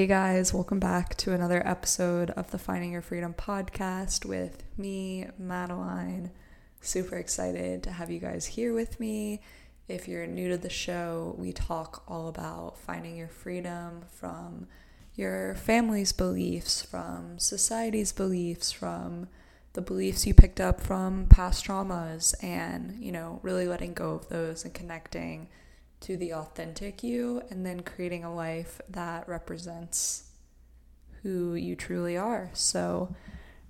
Hey guys, welcome back to another episode of the Finding Your Freedom podcast with me, Madeline. Super excited to have you guys here with me. If you're new to the show, we talk all about finding your freedom from your family's beliefs, from society's beliefs, from the beliefs you picked up from past traumas, and you know, really letting go of those and connecting to the authentic you and then creating a life that represents who you truly are. So,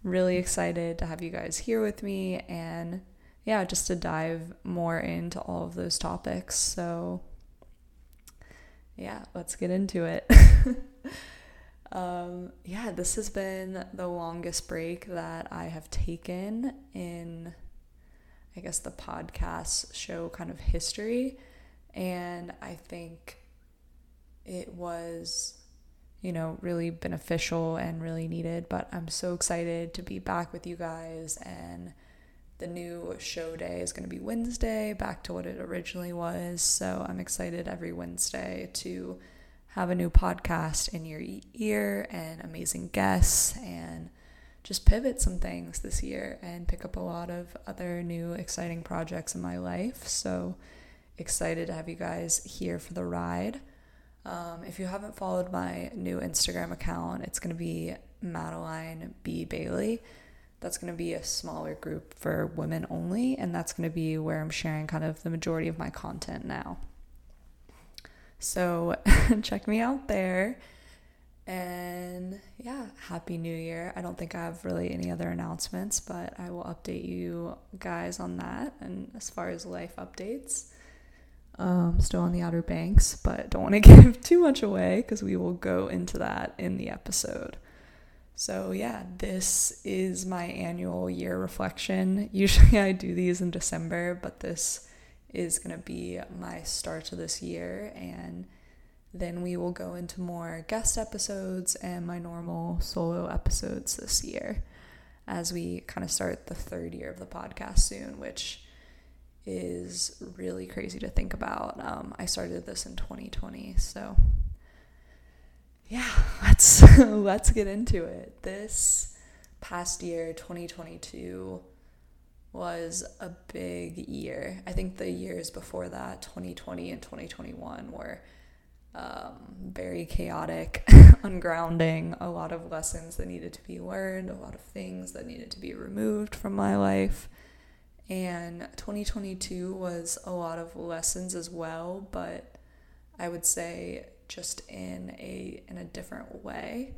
really excited to have you guys here with me and yeah, just to dive more into all of those topics. So, yeah, let's get into it. um, yeah, this has been the longest break that I have taken in, I guess, the podcast show kind of history. And I think it was, you know, really beneficial and really needed. But I'm so excited to be back with you guys. And the new show day is going to be Wednesday, back to what it originally was. So I'm excited every Wednesday to have a new podcast in your ear and amazing guests and just pivot some things this year and pick up a lot of other new exciting projects in my life. So excited to have you guys here for the ride. Um, if you haven't followed my new Instagram account, it's going to be Madeline B. Bailey. That's going to be a smaller group for women only, and that's going to be where I'm sharing kind of the majority of my content now. So check me out there. And yeah, Happy New Year. I don't think I have really any other announcements, but I will update you guys on that and as far as life updates um, still on the Outer Banks, but don't want to give too much away because we will go into that in the episode. So, yeah, this is my annual year reflection. Usually I do these in December, but this is going to be my start to this year. And then we will go into more guest episodes and my normal solo episodes this year as we kind of start the third year of the podcast soon, which is really crazy to think about. Um, I started this in 2020, so yeah, let's let's get into it. This past year, 2022, was a big year. I think the years before that, 2020 and 2021, were um, very chaotic, ungrounding, a lot of lessons that needed to be learned, a lot of things that needed to be removed from my life. And 2022 was a lot of lessons as well, but I would say just in a in a different way.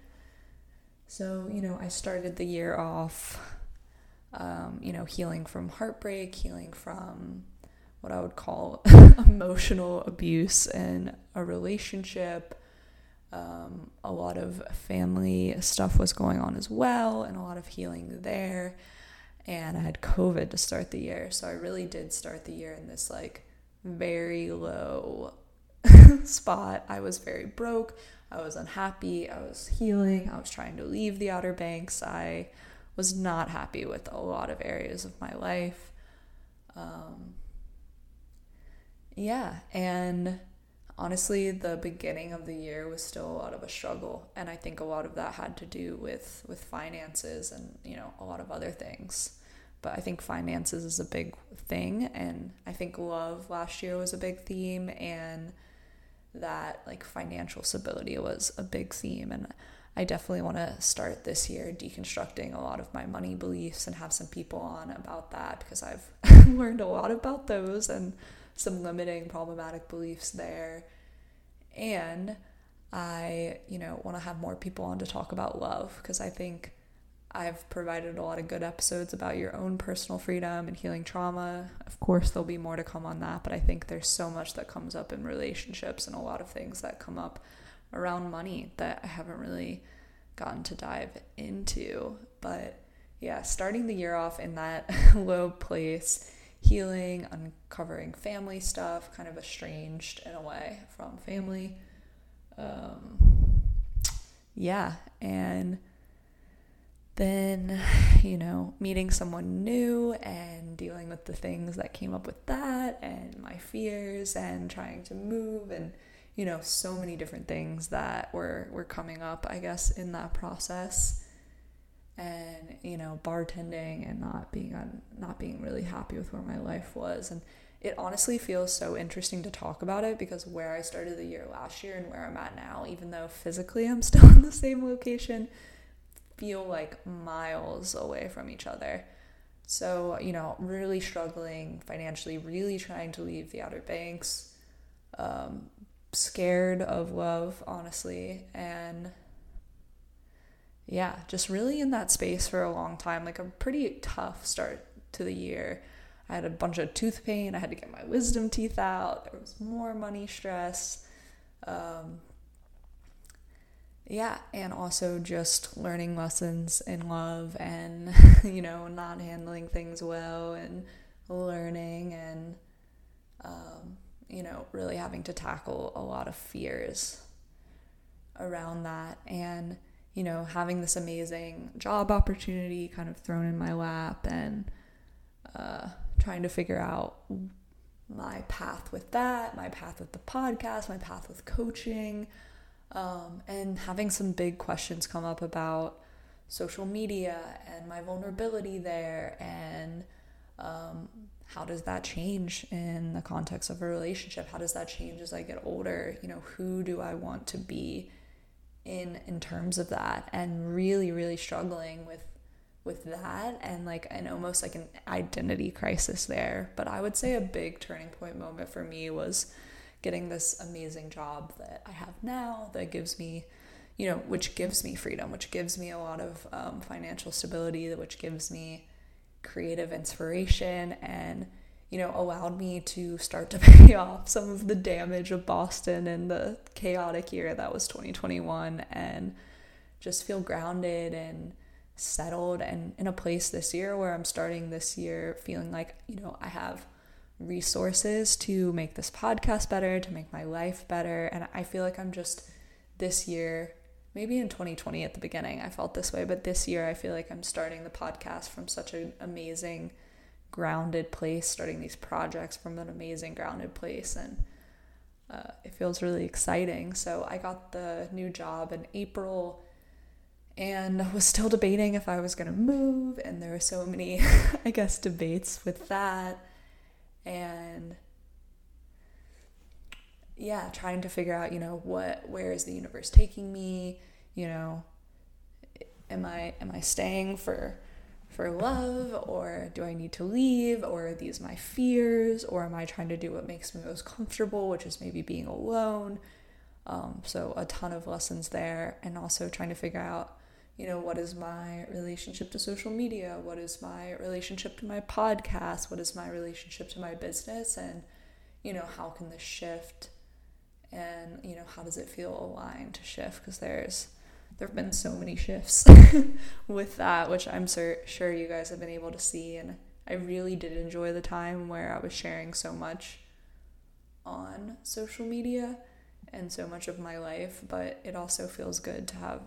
So, you know, I started the year off um, you know, healing from heartbreak, healing from what I would call emotional abuse in a relationship. Um, a lot of family stuff was going on as well, and a lot of healing there and I had COVID to start the year. So I really did start the year in this like very low spot. I was very broke. I was unhappy. I was healing. I was trying to leave the Outer Banks. I was not happy with a lot of areas of my life. Um, yeah, and honestly, the beginning of the year was still a lot of a struggle, and I think a lot of that had to do with with finances and you know a lot of other things. But I think finances is a big thing, and I think love last year was a big theme, and that like financial stability was a big theme, and I definitely want to start this year deconstructing a lot of my money beliefs and have some people on about that because I've learned a lot about those and some limiting problematic beliefs there. And I, you know, want to have more people on to talk about love because I think I've provided a lot of good episodes about your own personal freedom and healing trauma. Of course, there'll be more to come on that, but I think there's so much that comes up in relationships and a lot of things that come up around money that I haven't really gotten to dive into. But yeah, starting the year off in that low place healing, uncovering family stuff, kind of estranged in a way from family. Um, yeah, and then, you know, meeting someone new and dealing with the things that came up with that and my fears and trying to move and you know, so many different things that were were coming up, I guess, in that process. And, you know, bartending and not being on not being really happy with where my life was. And it honestly feels so interesting to talk about it because where I started the year last year and where I'm at now, even though physically I'm still in the same location, feel like miles away from each other. So, you know, really struggling financially, really trying to leave the Outer Banks, um, scared of love, honestly, and yeah, just really in that space for a long time, like a pretty tough start to the year. I had a bunch of tooth pain, I had to get my wisdom teeth out, there was more money stress. Um, yeah, and also just learning lessons in love and, you know, not handling things well and learning and, um, you know, really having to tackle a lot of fears around that. And, you know, having this amazing job opportunity kind of thrown in my lap and uh, trying to figure out my path with that, my path with the podcast, my path with coaching, um, and having some big questions come up about social media and my vulnerability there and um, how does that change in the context of a relationship? How does that change as i get older? You know who do i want to be in in terms of that and really really struggling with with that and like and almost like an identity crisis there. But i would say a big turning point moment for me was getting this amazing job that i have now that gives me you know which gives me freedom which gives me a lot of um, financial stability which gives me creative inspiration and you know allowed me to start to pay off some of the damage of Boston and the chaotic year that was 2021 and just feel grounded and settled and in a place this year where I'm starting this year feeling like you know I have resources to make this podcast better to make my life better. And I feel like I'm just this year maybe in 2020 at the beginning I felt this way, but this year I feel like I'm starting the podcast from such an amazing, grounded place, starting these projects from an amazing, grounded place. And uh, it feels really exciting. So I got the new job in April and was still debating if I was going to move. And there were so many, I guess, debates with that. And yeah, trying to figure out, you know, what where is the universe taking me? You know, am I am I staying for for love or do I need to leave or are these my fears or am I trying to do what makes me most comfortable, which is maybe being alone? Um, so a ton of lessons there and also trying to figure out you know what is my relationship to social media what is my relationship to my podcast what is my relationship to my business and you know how can this shift and you know how does it feel aligned to shift because there's there have been so many shifts with that which i'm sur- sure you guys have been able to see and i really did enjoy the time where i was sharing so much on social media and so much of my life but it also feels good to have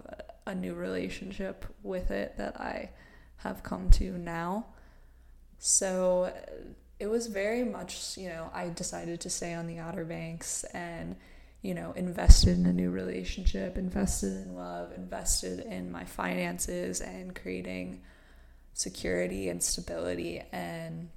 a, a new relationship with it that i have come to now. So it was very much you know i decided to stay on the outer banks and you know, invested in a new relationship, invested in love, invested in my finances and creating security and stability. And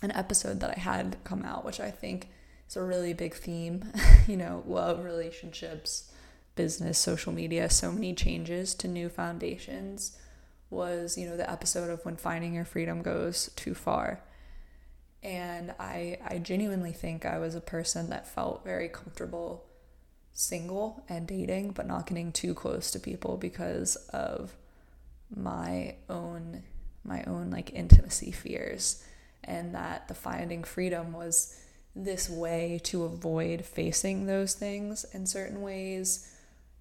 an episode that I had come out, which I think is a really big theme, you know, love, relationships, business, social media, so many changes to new foundations was, you know, the episode of when finding your freedom goes too far. And I, I genuinely think I was a person that felt very comfortable single and dating, but not getting too close to people because of my own my own like intimacy fears. And that the finding freedom was this way to avoid facing those things in certain ways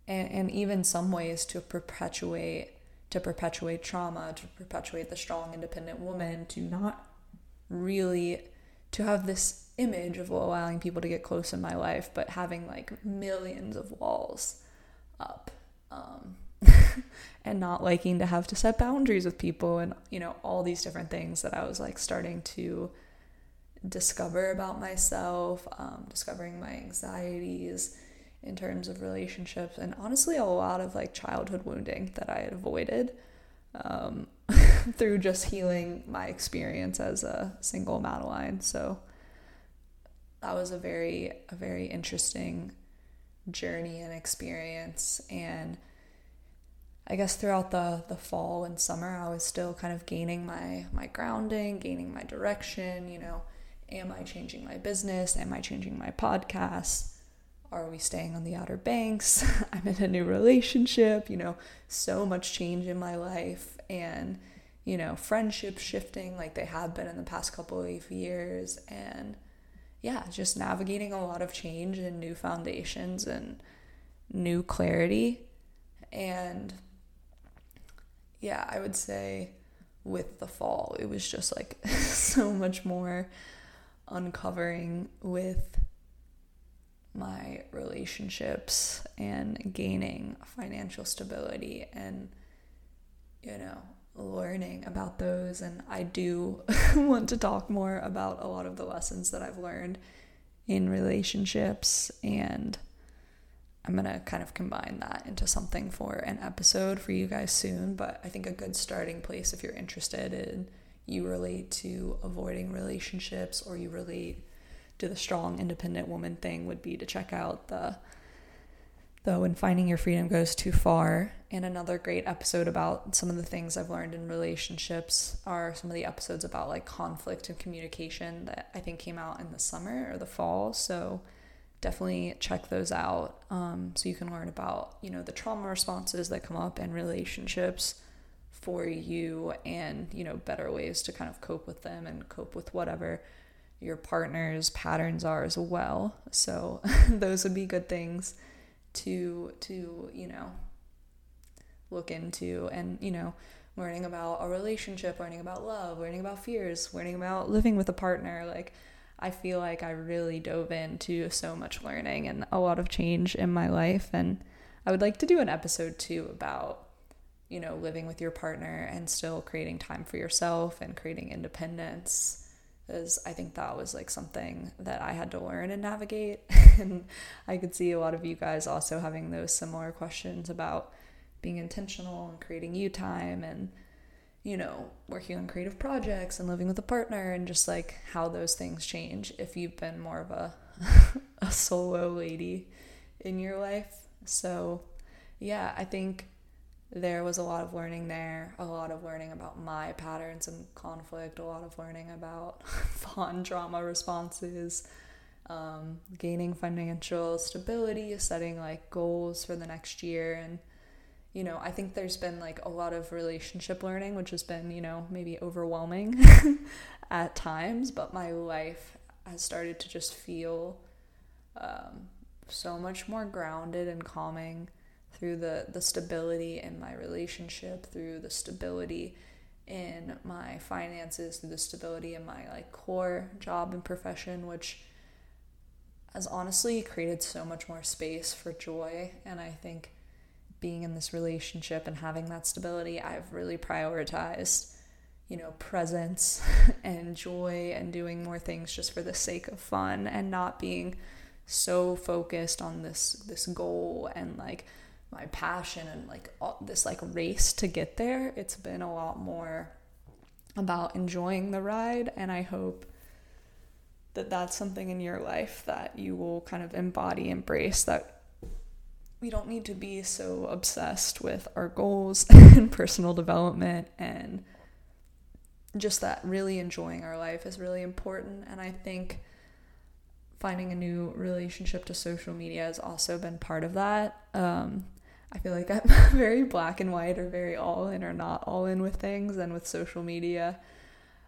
and, and even some ways to perpetuate to perpetuate trauma to perpetuate the strong independent woman to not really to have this image of allowing people to get close in my life, but having like millions of walls up. Um, and not liking to have to set boundaries with people and you know all these different things that I was like starting to discover about myself, um, discovering my anxieties in terms of relationships, and honestly, a lot of like childhood wounding that I had avoided um, through just healing my experience as a single Madeline. So that was a very, a very interesting journey and experience. And I guess throughout the, the fall and summer, I was still kind of gaining my, my grounding, gaining my direction. You know, am I changing my business? Am I changing my podcast? Are we staying on the Outer Banks? I'm in a new relationship, you know, so much change in my life and, you know, friendships shifting like they have been in the past couple of years. And yeah, just navigating a lot of change and new foundations and new clarity. And yeah, I would say with the fall, it was just like so much more uncovering with my relationships and gaining financial stability and you know learning about those. And I do want to talk more about a lot of the lessons that I've learned in relationships. And I'm going to kind of combine that into something for an episode for you guys soon, but I think a good starting place if you're interested in you relate to avoiding relationships or you relate to the strong independent woman thing would be to check out the though when finding your freedom goes too far and another great episode about some of the things i've learned in relationships are some of the episodes about like conflict and communication that i think came out in the summer or the fall. So definitely check those out um, so you can learn about you know the trauma responses that come up in relationships for you and you know better ways to kind of cope with them and cope with whatever your partner's patterns are as well. So those would be good things to to you know look into. And you know learning about a relationship learning about love learning about fears learning about living with a partner like i feel like i really dove into so much learning and a lot of change in my life. And i would like to do an episode too about you know living with your partner and still creating time for yourself and creating independence because I think that was like something that I had to learn and navigate. and I could see a lot of you guys also having those similar questions about being intentional and creating you time and, you know, working on creative projects and living with a partner and just like how those things change if you've been more of a, a solo lady in your life. So, yeah, I think there was a lot of learning there, a lot of learning about my patterns and conflict, a lot of learning about fawn trauma responses, um, gaining financial stability, setting like goals for the next year. And, you know, I think there's been like a lot of relationship learning, which has been, you know, maybe overwhelming at times, but my life has started to just feel um, so much more grounded and calming through the the stability in my relationship, through the stability in my finances, through the stability in my like core job and profession, which has honestly created so much more space for joy. And I think being in this relationship and having that stability, I've really prioritized, you know, presence and joy and doing more things just for the sake of fun and not being so focused on this this goal and like my passion and like all, this like race to get there, it's been a lot more about enjoying the ride and I hope that that's something in your life that you will kind of embody embrace that we don't need to be so obsessed with our goals and personal development and just that really enjoying our life is really important and I think finding a new relationship to social media has also been part of that. Um, I feel like I'm very black and white or very all in or not all in with things. And with social media,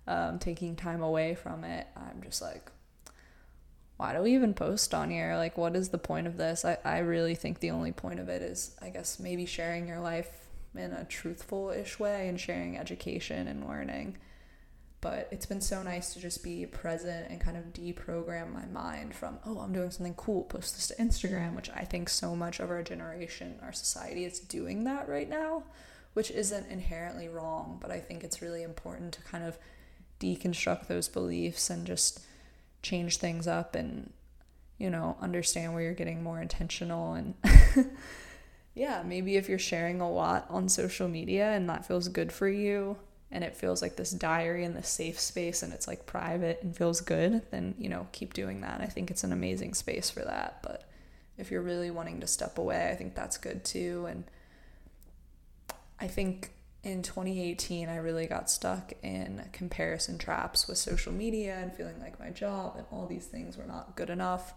um, taking time away from it, I'm just like, why do we even post on here? Like, what is the point of this? I, I really think the only point of it is, I guess, maybe sharing your life in a truthful ish way and sharing education and learning but it's been so nice to just be present and kind of deprogram my mind from oh i'm doing something cool post this to instagram which i think so much of our generation our society is doing that right now which isn't inherently wrong but i think it's really important to kind of deconstruct those beliefs and just change things up and you know, understand where you're getting more intentional and yeah, maybe if you're sharing a lot on social media and that feels good for you and it feels like this diary and this safe space and it's like private and feels good, then, you know, keep doing that. I think it's an amazing space for that. But if you're really wanting to step away, I think that's good too. And I think in 2018, I really got stuck in comparison traps with social media and feeling like my job and all these things were not good enough.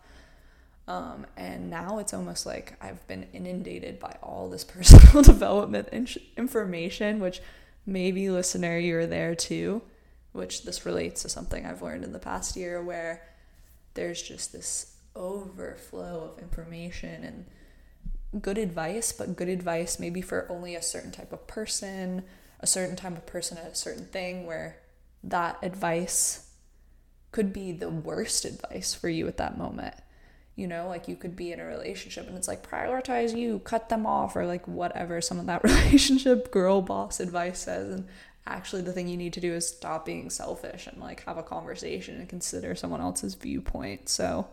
Um, and now it's almost like I've been inundated by all this personal development in- information, which maybe, listener, you're there too, which this relates to something I've learned in the past year where there's just this overflow of information and good advice, but good advice maybe for only a certain type of person, a certain type of person at a certain thing, where that advice could be the worst advice for you at that moment. You know, like you could be in a relationship and it's like prioritize you, cut them off, or like whatever some of that relationship girl boss advice says. And actually, the thing you need to do is stop being selfish and like have a conversation and consider someone else's viewpoint. So,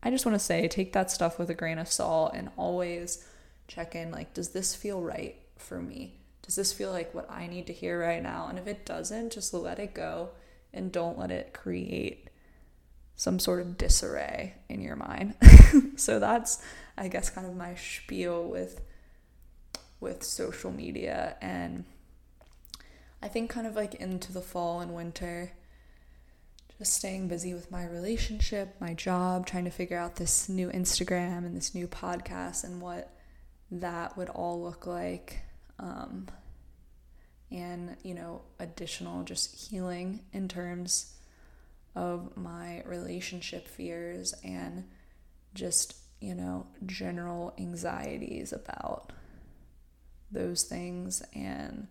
I just want to say take that stuff with a grain of salt and always check in like, does this feel right for me? Does this feel like what I need to hear right now? And if it doesn't, just let it go and don't let it create some sort of disarray in your mind. so that's I guess kind of my spiel with with social media and I think kind of like into the fall and winter just staying busy with my relationship, my job, trying to figure out this new Instagram and this new podcast and what that would all look like. Um, and, you know, additional just healing in terms of my relationship fears and just, you know, general anxieties about those things and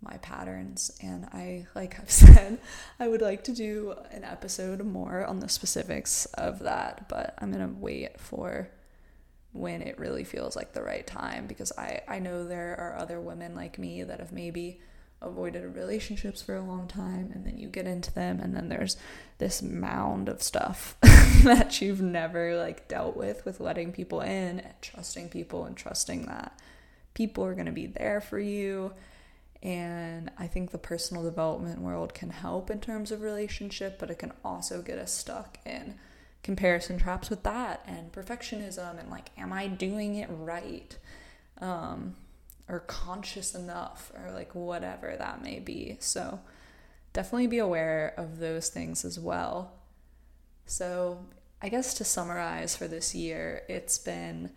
my patterns. And I, like I've said, I would like to do an episode more on the specifics of that, but I'm to wait for when it really feels like the right time because I, I know there are other women like me that have maybe avoided relationships for a long time and then you get into them and then there's this mound of stuff that you've never like dealt with with letting people in and trusting people and trusting that people are going to be there for you and I think the personal development world can help in terms of relationship, but it can also get us stuck in comparison traps with that and perfectionism and like, am I doing it right? Um, or conscious enough, or like whatever that may be. So, definitely be aware of those things as well. So, I guess to summarize for this year, it's been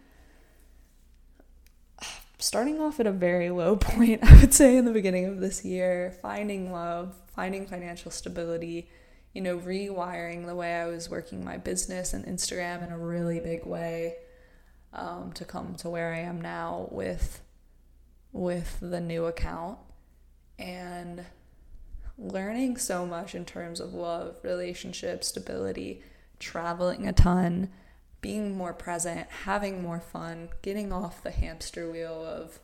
starting off at a very low point, I would say, in the beginning of this year, finding love, finding financial stability, you know, rewiring the way I was working my business and Instagram in a really big way um, to come to where I am now with with the new account and learning so much in terms of love, relationship, stability, traveling a ton being more present, having more fun, getting off the hamster wheel of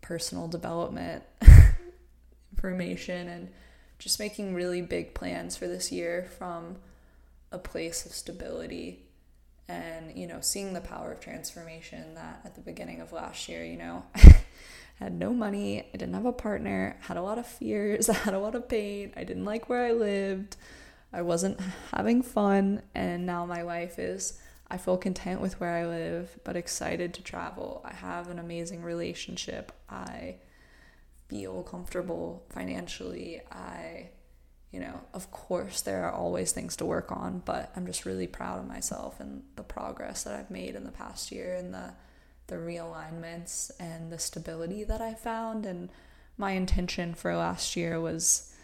personal development information, and just making really big plans for this year from a place of stability and you know seeing the power of transformation that at the beginning of last year you know had no money i didn't have a partner had a lot of fears i had a lot of pain i didn't like where i lived i wasn't having fun and now my life is I feel content with where I live, but excited to travel. I have an amazing relationship. I feel comfortable financially. I, you know, of course, there are always things to work on, but I'm just really proud of myself and the progress that I've made in the past year and the the realignments and the stability that I found. And my intention for last year was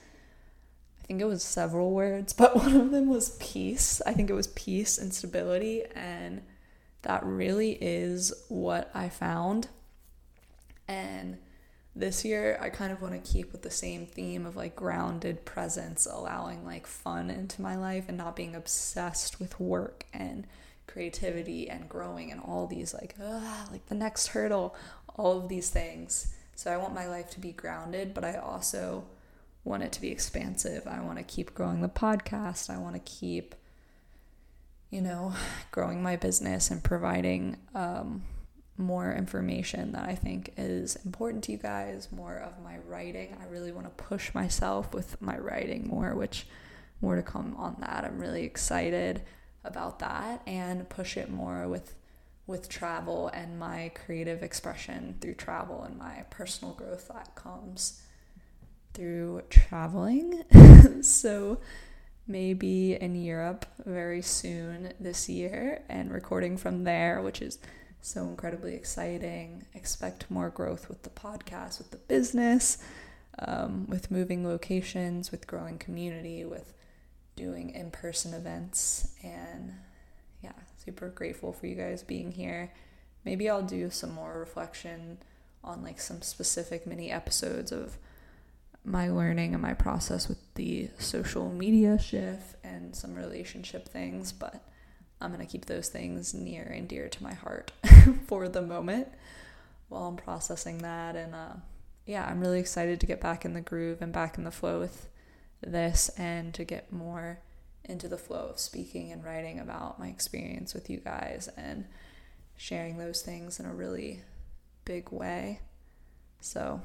I think it was several words, but one of them was peace. I think it was peace and stability. And that really is what I found. And this year, I kind of want to keep with the same theme of like grounded presence, allowing like fun into my life and not being obsessed with work and creativity and growing and all these like, ah, like the next hurdle, all of these things. So I want my life to be grounded, but I also want it to be expansive. I want to keep growing the podcast. I want to keep, you know, growing my business and providing um, more information that I think is important to you guys, more of my writing. I really want to push myself with my writing more, which more to come on that. I'm really excited about that and push it more with with travel and my creative expression through travel and my personal growth that comes through traveling. so maybe in Europe very soon this year and recording from there, which is so incredibly exciting. Expect more growth with the podcast, with the business, um, with moving locations, with growing community, with doing in person events. And yeah, super grateful for you guys being here. Maybe I'll do some more reflection on like some specific mini episodes of my learning and my process with the social media shift and some relationship things, but I'm going to keep those things near and dear to my heart for the moment while I'm processing that. And uh, yeah, I'm really excited to get back in the groove and back in the flow with this and to get more into the flow of speaking and writing about my experience with you guys and sharing those things in a really big way. So,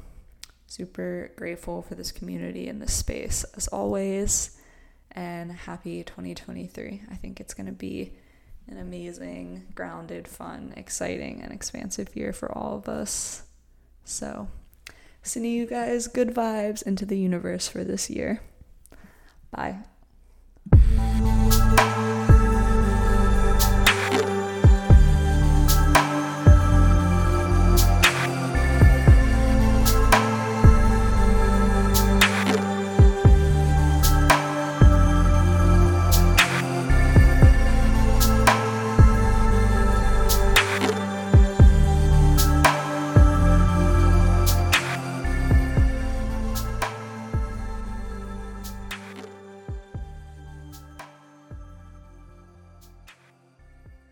super grateful for this community and this space as always. And happy 2023. I think it's going to be an amazing, grounded, fun, exciting, and expansive year for all of us. So, sending you guys good vibes into the universe for this year. Bye.